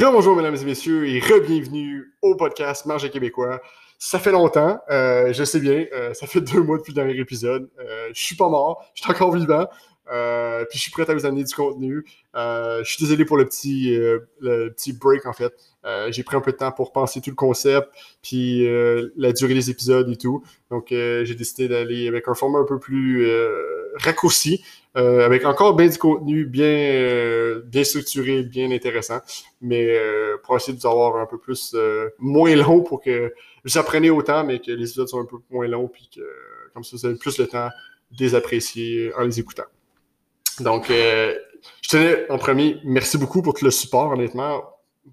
Rebonjour, mesdames et messieurs, et re-bienvenue au podcast Manger québécois. Ça fait longtemps, euh, je sais bien, euh, ça fait deux mois depuis le dernier épisode. Euh, je suis pas mort, je suis encore vivant, euh, puis je suis prêt à vous amener du contenu. Euh, je suis désolé pour le petit, euh, le petit break, en fait. J'ai pris un peu de temps pour penser tout le concept, puis la durée des épisodes et tout. Donc, j'ai décidé d'aller avec un format un peu plus raccourci, avec encore bien du contenu, bien, bien structuré, bien intéressant, mais pour essayer de vous avoir un peu plus, moins long pour que vous appreniez autant, mais que les épisodes soient un peu moins longs, puis que comme ça, vous avez plus le temps de les apprécier en les écoutant. Donc, euh, je tenais en premier, merci beaucoup pour tout le support, honnêtement.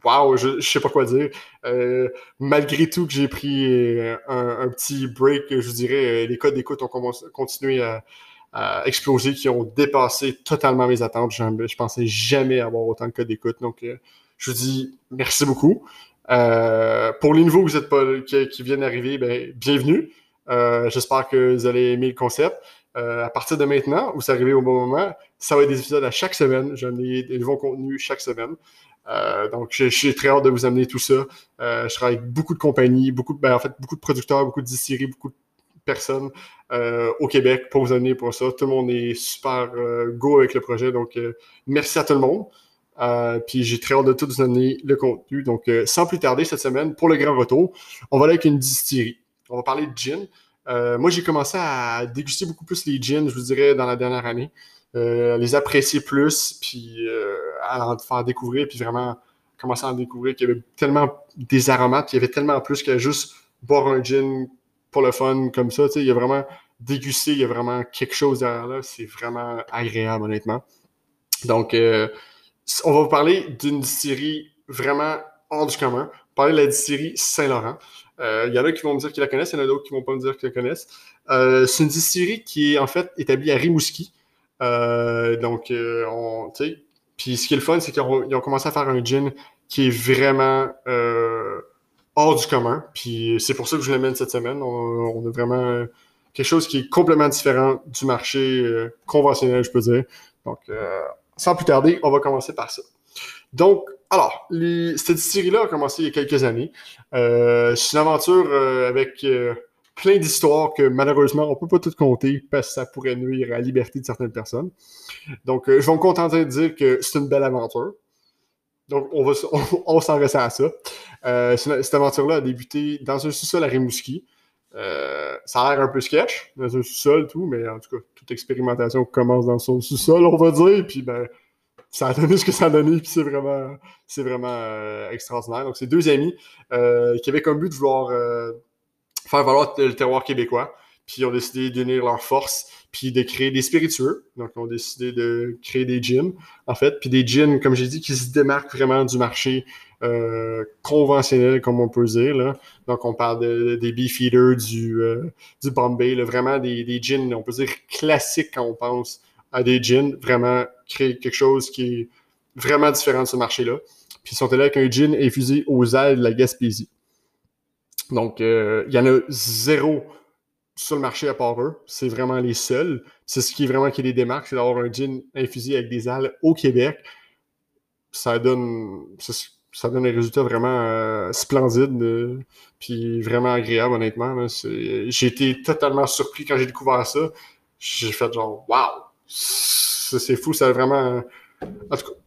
Wow, je, je sais pas quoi dire. Euh, malgré tout que j'ai pris euh, un, petit break, je dirais, les codes d'écoute ont continué à, exploser, qui ont dépassé totalement mes attentes. Je, je pensais jamais avoir autant de codes d'écoute. Donc, je vous dis merci beaucoup. Pour les nouveaux vous êtes pas, qui, viennent d'arriver, ben, bienvenue. J'espère que vous allez aimer le concept. Euh, à partir de maintenant, vous arrivez au bon moment, ça va être des épisodes à chaque semaine. J'en ai des nouveaux contenus chaque semaine. Euh, donc, suis très hâte de vous amener tout ça. Euh, je travaille avec beaucoup de compagnies, beaucoup de, ben, en fait, beaucoup de producteurs, beaucoup de distilleries, beaucoup de personnes euh, au Québec pour vous amener pour ça. Tout le monde est super go avec le projet. Donc, merci à tout le monde. Puis j'ai très hâte de tout vous amener le contenu. Donc, sans plus tarder, cette semaine, pour le grand retour, on va aller avec une distillerie. On va parler de gin. Euh, moi, j'ai commencé à déguster beaucoup plus les gins, je vous dirais, dans la dernière année. Euh, les apprécier plus, puis euh, à en faire découvrir, puis vraiment commencer à en découvrir qu'il y avait tellement des aromates, qu'il y avait tellement plus que juste boire un gin pour le fun comme ça. Il y a vraiment dégusté, il y a vraiment quelque chose derrière là. C'est vraiment agréable, honnêtement. Donc, euh, on va vous parler d'une distillerie vraiment hors du commun. Parler de la distillerie Saint-Laurent. Euh, Il y en a qui vont me dire qu'ils la connaissent, il y en a d'autres qui vont pas me dire qu'ils la connaissent. Euh, c'est une distillerie qui est en fait établie à Rimouski. Euh, donc, on, puis ce qui est le fun, c'est qu'ils ont, commencé à faire un gin qui est vraiment hors du commun. Puis c'est pour ça que je l'amène cette semaine. On, a vraiment quelque chose qui est complètement différent du marché conventionnel, je peux dire. Donc, sans plus tarder, on va commencer par ça. Donc, alors, cette distillerie-là a commencé il y a quelques années. Euh, c'est une aventure euh, avec euh, plein d'histoires que malheureusement, on peut pas tout compter parce que ça pourrait nuire à la liberté de certaines personnes. Donc, je vais me contenter de dire que c'est une belle aventure. Donc, on va, s'en reste à ça. Cette aventure-là a débuté dans un sous-sol à Rimouski. Ça a l'air un peu sketch, dans un sous-sol, tout, mais en tout cas, toute expérimentation commence dans son sous-sol, on va dire, puis ben, ça a donné ce que ça a donné, puis c'est vraiment, c'est vraiment euh, extraordinaire. Donc, c'est deux amis euh, qui avaient comme but de vouloir euh, faire valoir le terroir québécois, puis ils ont décidé d'unir leurs forces, puis de créer des spiritueux. Donc, ils ont décidé de créer des gins, en fait, puis des gins, comme j'ai dit, qui se démarquent vraiment du marché conventionnel, comme on peut dire. Là. Donc, on parle de, des Beefeater, du, du Bombay, vraiment des, des gins, on peut dire classiques quand on pense à des gins, vraiment créer quelque chose qui est vraiment différent de ce marché-là. Puis ils sont allés avec un gin infusé aux ailes de la Gaspésie. Donc, euh, il y en a zéro sur le marché à part eux. C'est vraiment les seuls. C'est ce qui est vraiment qui les démarque, c'est d'avoir un gin infusé avec des ailes au Québec. Ça donne, ça, donne un résultat vraiment euh, splendide, euh, puis vraiment agréable, honnêtement. J'ai été totalement surpris quand j'ai découvert ça. J'ai fait genre, wow! C'est fou, ça a vraiment. En tout cas,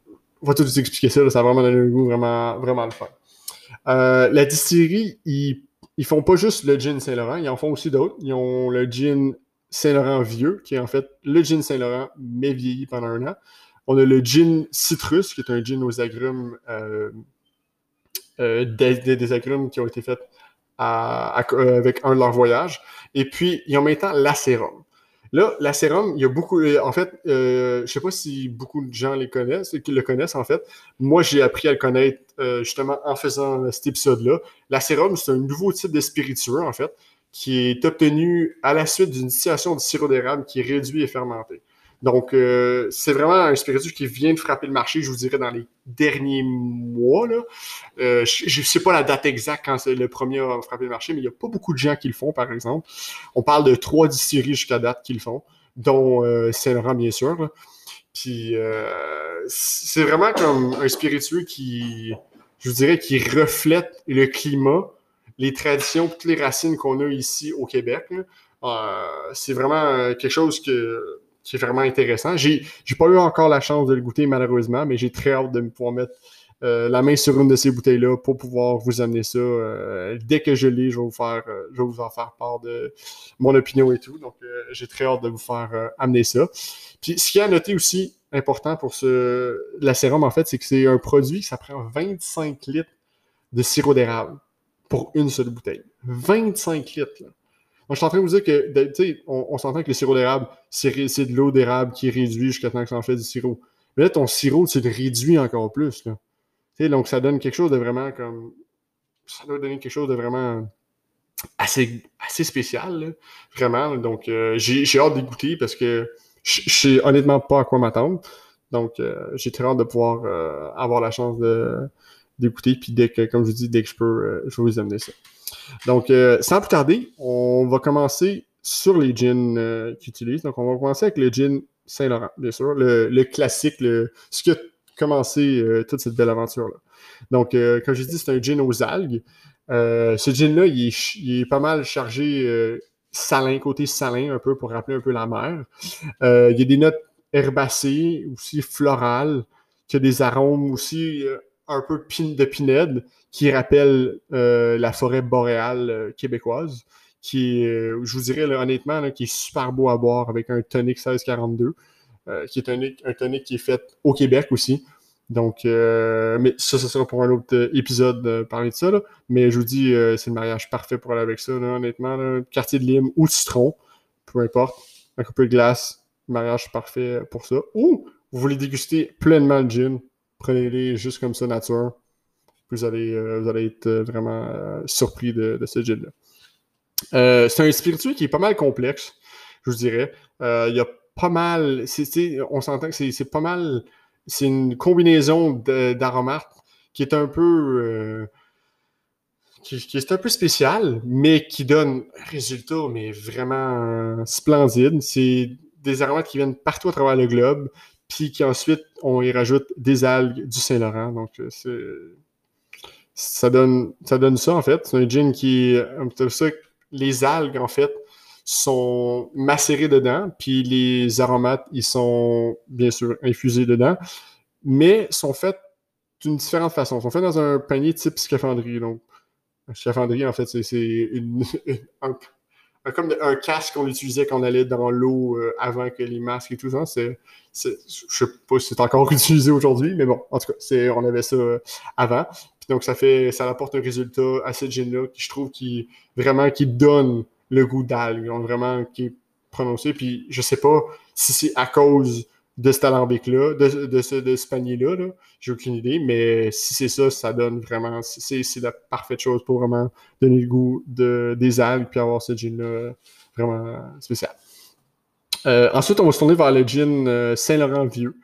on va tout vous expliquer ça, ça a vraiment donné un goût vraiment, vraiment le fun. Euh, la distillerie, ils, font pas juste le gin Saint-Laurent, ils en font aussi d'autres. Ils ont le gin Saint-Laurent vieux, qui est en fait le gin Saint-Laurent, mais vieilli pendant un an. On a le gin Citrus, qui est un gin aux agrumes, euh, euh, des, agrumes qui ont été faits avec un de leurs voyages. Et puis, ils ont maintenant l'acérum. Là, l'acérum, il y a beaucoup. euh, En fait, euh, je sais pas si beaucoup de gens les connaissent, qui le connaissent en fait. Moi, j'ai appris à le connaître euh, justement en faisant cet épisode-là. L'acérum, c'est un nouveau type de spiritueux en fait, qui est obtenu à la suite d'une distillation de sirop d'érable qui est réduit et fermenté. Donc, euh, c'est vraiment un spiritueux qui vient de frapper le marché, je vous dirais, dans les derniers mois. Là. Euh, je ne sais pas la date exacte quand c'est le premier a frappé le marché, mais il n'y a pas beaucoup de gens qui le font, par exemple. On parle de trois distilleries jusqu'à date qui le font, dont euh, Saint-Laurent, bien sûr. là. Puis, euh, c'est vraiment comme un spiritueux qui, je vous dirais qu'il reflète le climat, les traditions, toutes les racines qu'on a ici au Québec. Euh, c'est vraiment quelque chose que, qui est vraiment intéressant. J'ai, pas eu encore la chance de le goûter malheureusement, mais j'ai très hâte de pouvoir mettre euh, la main sur une de ces bouteilles-là pour pouvoir vous amener ça. Euh, dès que je l'ai, je vais vous faire, euh, je vais vous en faire part de mon opinion et tout. Donc, j'ai très hâte de vous faire amener ça. Puis, ce qui est à noter aussi important pour ce, la sérum, en fait, c'est que c'est un produit ça prend 25 litres de sirop d'érable pour une seule bouteille. 25 litres, là. Je suis en train de vous dire que, tu sais, on, s'entend que le sirop d'érable, c'est de l'eau d'érable qui est réduite jusqu'à temps que ça en fait du sirop. Mais là, ton sirop, tu le réduis encore plus, là donc, ça donne quelque chose de vraiment comme. Ça doit donner quelque chose de vraiment assez, assez spécial, vraiment. Donc, euh, j'ai hâte d'écouter parce que je sais honnêtement pas à quoi m'attendre. Donc, euh, j'ai très hâte de pouvoir euh, avoir la chance d'écouter. Puis, dès que, comme je vous dis, dès que je peux, je vais vous amener ça. Donc, sans plus tarder, on va commencer sur les jeans qu'ils utilisent. Donc, on va commencer avec le jean Saint-Laurent, bien sûr. Le, classique, le, ce que commencer euh, toute cette belle aventure-là. Donc, euh, comme je dis, c'est un gin aux algues. Euh, ce gin-là, il, est, pas mal chargé salin, côté salin, un peu pour rappeler un peu la mer. il y a des notes herbacées, aussi florales, qui a des arômes aussi un peu de pinède, qui rappellent la forêt boréale québécoise, qui est, je vous dirais honnêtement, qui est super beau à boire avec un tonic 1642. Euh, qui est un, un, tonic qui est fait au Québec aussi. Donc, euh, mais ça, ce sera pour un autre euh, épisode de parler de ça. Mais je vous dis, c'est le mariage parfait pour aller avec ça, honnêtement. Quartier de lime ou citron, peu importe. Un peu de glace, mariage parfait pour ça. Ou vous voulez déguster pleinement le gin, prenez-les juste comme ça, nature. Vous allez, vous allez être vraiment surpris de, ce gin-là. c'est un spiritueux qui est pas mal complexe, je vous dirais. Il y a pas mal. on s'entend que c'est pas mal. C'est une combinaison d'aromates qui est un peu. Euh, qui, est un peu spécial, mais qui donne un résultat, mais vraiment splendide. C'est des aromates qui viennent partout à travers le globe, puis qui ensuite, on y rajoute des algues du Saint-Laurent. Donc, euh, ça donne, ça donne ça, en fait. C'est un gin qui. Ça, les algues, en fait, sont macérés dedans, puis les aromates, ils sont bien sûr infusés dedans, mais sont faits d'une différente façon. Ils sont faits dans un panier type scaphandrier. Donc, un scaphandrier, en fait, c'est un, comme un casque qu'on utilisait quand on allait dans l'eau euh, avant que les masques et tout ça. C'est, je sais pas si c'est encore utilisé aujourd'hui, mais bon, en tout cas, on avait ça euh, avant. donc, ça fait, ça apporte un résultat à cette gin-là qui, je trouve, qui vraiment, qui donne le goût d'algue, vraiment qui est prononcé. Puis je sais pas si c'est à cause de cet alambic-là, de, ce, panier-là, -là, j'ai aucune idée, mais si c'est ça, ça donne vraiment, c'est la parfaite chose pour vraiment donner le goût de, des algues puis avoir ce gin-là vraiment spécial. Euh, ensuite, on va se tourner vers le gin euh, Saint-Laurent Vieux.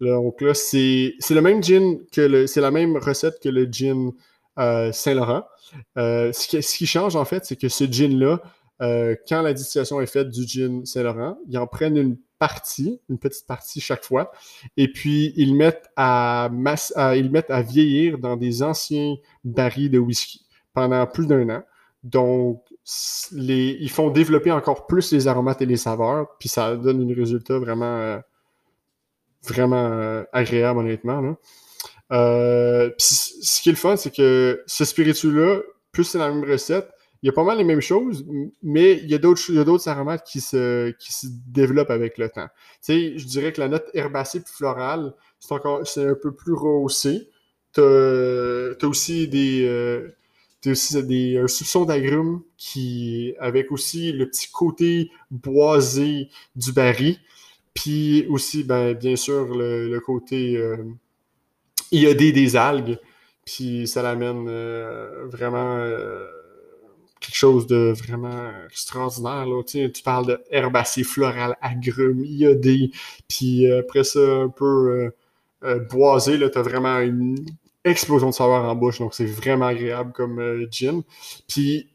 Donc là, c'est le même gin que c'est la même recette que le gin euh, Saint-Laurent. ce, qui, ce qui change en fait, c'est que ce gin-là, quand la distillation est faite du gin Saint-Laurent, ils en prennent une partie, une petite partie chaque fois, et puis ils mettent à, ils mettent à vieillir dans des anciens barils de whisky pendant plus d'un an. Donc, ils font développer encore plus les aromates et les saveurs, puis ça donne un résultat vraiment, euh, vraiment euh, agréable, honnêtement. ce qui est le fun, c'est que ce spiritueux-là, plus c'est la même recette, il y a pas mal les mêmes choses, mais il y a d'autres aromates qui se, qui se développent avec le temps. Tu sais, je dirais que la note herbacée et florale, c'est encore c'est un peu plus rehaussé. Tu as, aussi des. Euh, aussi des, un soupçon d'agrumes qui, avec aussi le petit côté boisé du baril, puis aussi, ben, bien sûr, le, côté euh, iodé des algues, puis ça l'amène euh, vraiment euh, quelque chose de vraiment extraordinaire. Là. Tu, parles de herbacées florales, agrumes, iodé, puis euh, après ça, un peu euh, euh, boisé, tu as vraiment une explosion de saveur en bouche, donc c'est vraiment agréable comme gin. Puis,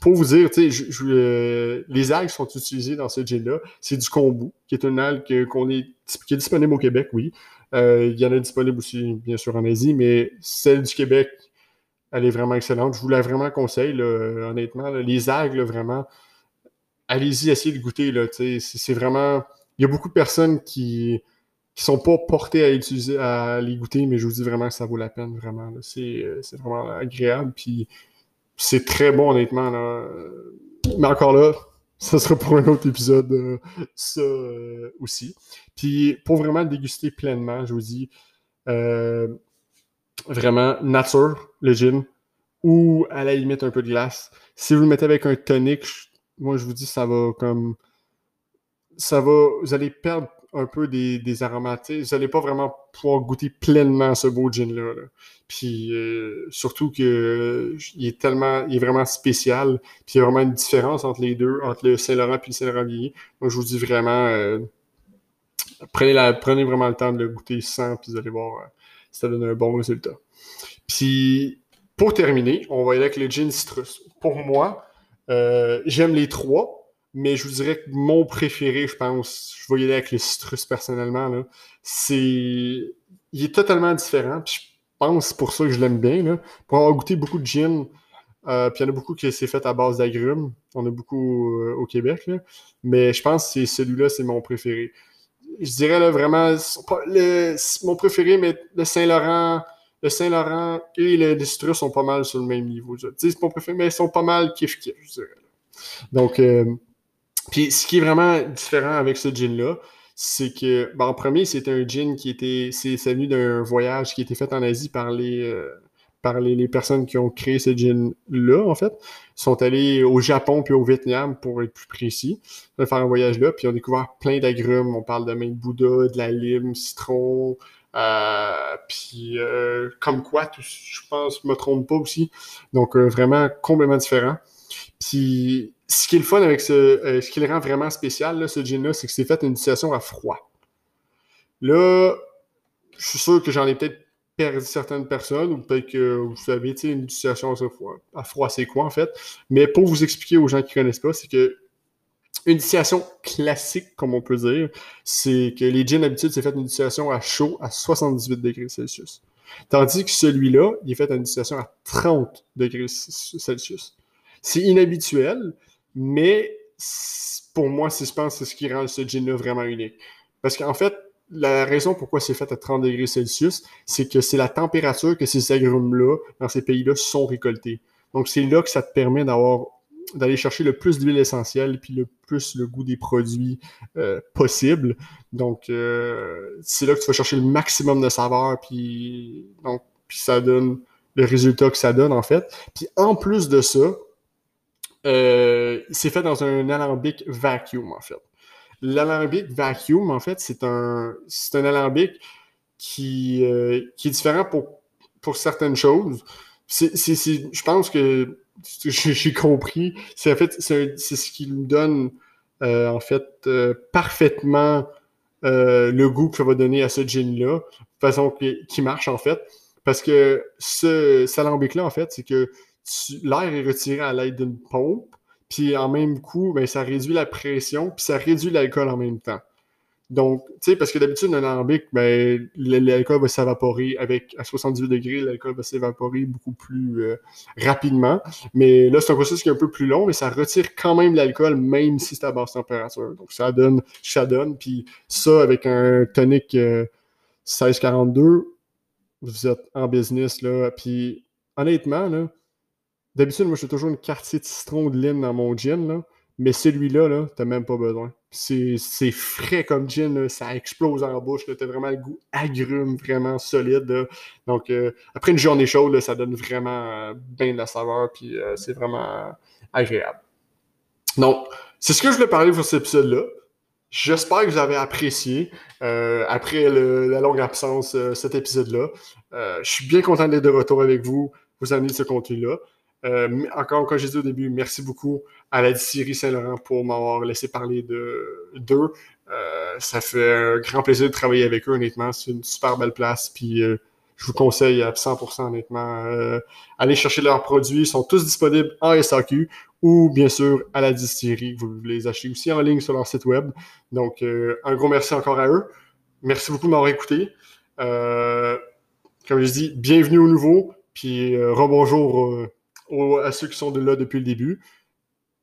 pour vous dire, les algues sont utilisées dans ce gin-là. C'est du kombu, qui est une algue qu'on est, qui est disponible au Québec, oui. il y en a disponible aussi, bien sûr, en Asie, mais celle du Québec, elle est vraiment excellente. Je vous la vraiment conseille, honnêtement. les algues, vraiment, allez-y, essayez de goûter. C'est vraiment. Il y a beaucoup de personnes qui qui sont pas portés à les goûter, mais je vous dis vraiment que ça vaut la peine, vraiment. Euh, c'est vraiment agréable, puis c'est très bon, honnêtement. Mais encore là, ça sera pour un autre épisode, euh, ça euh, aussi. Puis pour vraiment déguster pleinement, je vous dis, vraiment, nature, le gin, ou à la limite un peu de glace. Si vous le mettez avec un tonic, moi je vous dis, ça va comme... Ça va... Vous allez perdre un peu des, des. Vous n'allez pas vraiment pouvoir goûter pleinement ce beau gin-là. Puis euh, surtout que il est tellement, il est vraiment spécial. Puis il y a vraiment une différence entre les deux, entre le Saint-Laurent et le Saint-Laurent vieilli. Donc je vous dis vraiment, euh, prenez, prenez vraiment le temps de le goûter sans, puis vous allez voir, euh, ça donne un bon résultat. Puis pour terminer, on va y aller avec le gin citrus. Pour moi, j'aime les trois mais je vous dirais que mon préféré, je pense, je vais y aller avec le citrus personnellement. C'est. Il est totalement différent. Puis je pense pour ça que je l'aime bien. Pour avoir goûté beaucoup de gin, euh, puis il y en a beaucoup qui c'est fait à base d'agrumes. On a beaucoup euh, au Québec. Mais je pense que celui-là, c'est mon préféré. Je dirais là, vraiment mon préféré, mais le Saint-Laurent. Le Saint-Laurent et le, citrus sont pas mal sur le même niveau. Mon préféré, mais ils sont pas mal kiff-kiff, je dirais. Donc, euh, puis ce qui est vraiment différent avec ce gin-là, c'est que, ben, en premier, c'est un gin qui était, c'est venu d'un voyage qui a été fait en Asie par les, euh, par les, personnes qui ont créé ce gin-là, en fait. Sont allés au Japon puis au Vietnam, pour être plus précis, de faire un voyage là, puis ils ont découvert plein d'agrumes. On parle de main de Bouddha, de la lime, citron, euh, puis euh, comme quoi, je pense, je me trompe pas aussi. Donc, vraiment complètement différent. Puis ce qui est le fun avec ce, euh, ce qui le rend vraiment spécial, là, ce gin-là, c'est que c'est fait une situation à froid. Là, je suis sûr que j'en ai peut-être certaines personnes, ou peut-être que vous savez, une situation à froid. C'est quoi en fait? Mais pour vous expliquer aux gens qui connaissent pas, c'est que une situation classique, comme on peut dire, c'est que les gins d'habitude, c'est fait une situation à chaud à 78 degrés Celsius. Tandis que celui-là, il est fait une situation à 30 degrés Celsius. C'est inhabituel, mais pour moi, je pense c'est ce qui rend ce gin-là vraiment unique. Parce qu'en fait, la raison pourquoi c'est fait à 30 degrés Celsius, c'est que c'est la température que ces agrumes-là, dans ces pays-là, sont récoltés. Donc, c'est là que ça te permet d'aller chercher le plus d'huile essentielle puis le plus le goût des produits euh, possible. Donc, euh, c'est là que tu vas chercher le maximum de saveur puis, donc, puis ça donne le résultat que ça donne, en fait. Puis en plus de ça, euh, c'est fait dans un alambic vacuum, en fait. L'alambic vacuum, en fait, c'est un, un alambic qui, euh, qui est différent pour, pour certaines choses. Je pense que j'ai compris. C'est en fait, ce qui nous donne euh, en fait parfaitement le goût que ça va donner à ce gin-là, façon qui, qui marche en fait. Parce que ce, cet alambic-là, en fait, c'est que l'air est retiré à l'aide d'une pompe, puis en même coup, ben, ça réduit la pression, puis ça réduit l'alcool en même temps. Donc, tu sais, parce que d'habitude, un alambic, ben, l'alcool va s'évaporer avec, à 78 degrés, l'alcool va s'évaporer beaucoup plus euh, rapidement. Mais là, c'est un processus qui est un peu plus long, mais ça retire quand même l'alcool, même si c'est à basse température. Donc, ça donne, ça donne. Puis ça, avec un tonic 1642, euh, vous êtes en business, là. Puis honnêtement, là, D'habitude, moi, j'ai toujours une quartier de citron de lime dans mon gin, là. Mais celui-là, là, t'as même pas besoin. C'est frais comme gin, ça explose en bouche. T'as vraiment le goût agrume, vraiment solide. Donc, euh, après une journée chaude, ça donne vraiment euh, bien de la saveur, puis euh, c'est vraiment agréable. Donc, c'est ce que je voulais parler pour cet épisode-là. J'espère que vous avez apprécié, après la longue absence, cet épisode-là. je suis bien content d'être de retour avec vous, vous amener ce contenu-là. Euh, encore, comme j'ai dit au début, merci beaucoup à la distillerie Saint-Laurent pour m'avoir laissé parler d'eux. Euh, ça fait un grand plaisir de travailler avec eux, honnêtement. C'est une super belle place. Puis euh, je vous conseille à 100%, honnêtement, euh, allez chercher leurs produits. Ils sont tous disponibles en SAQ ou bien sûr à la distillerie. Vous les achetez aussi en ligne sur leur site web. Donc, un gros merci encore à eux. Merci beaucoup de m'avoir écouté. comme je dis, bienvenue au nouveau, puis rebonjour à ceux qui sont là depuis le début.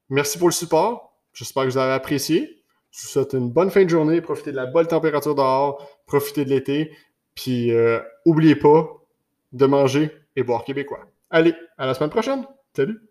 Merci pour le support. J'espère que vous avez apprécié. Je vous souhaite une bonne fin de journée. Profitez de la bonne température dehors. Profitez de l'été. Puis, n'oubliez pas de manger et boire québécois. Allez, à la semaine prochaine. Salut!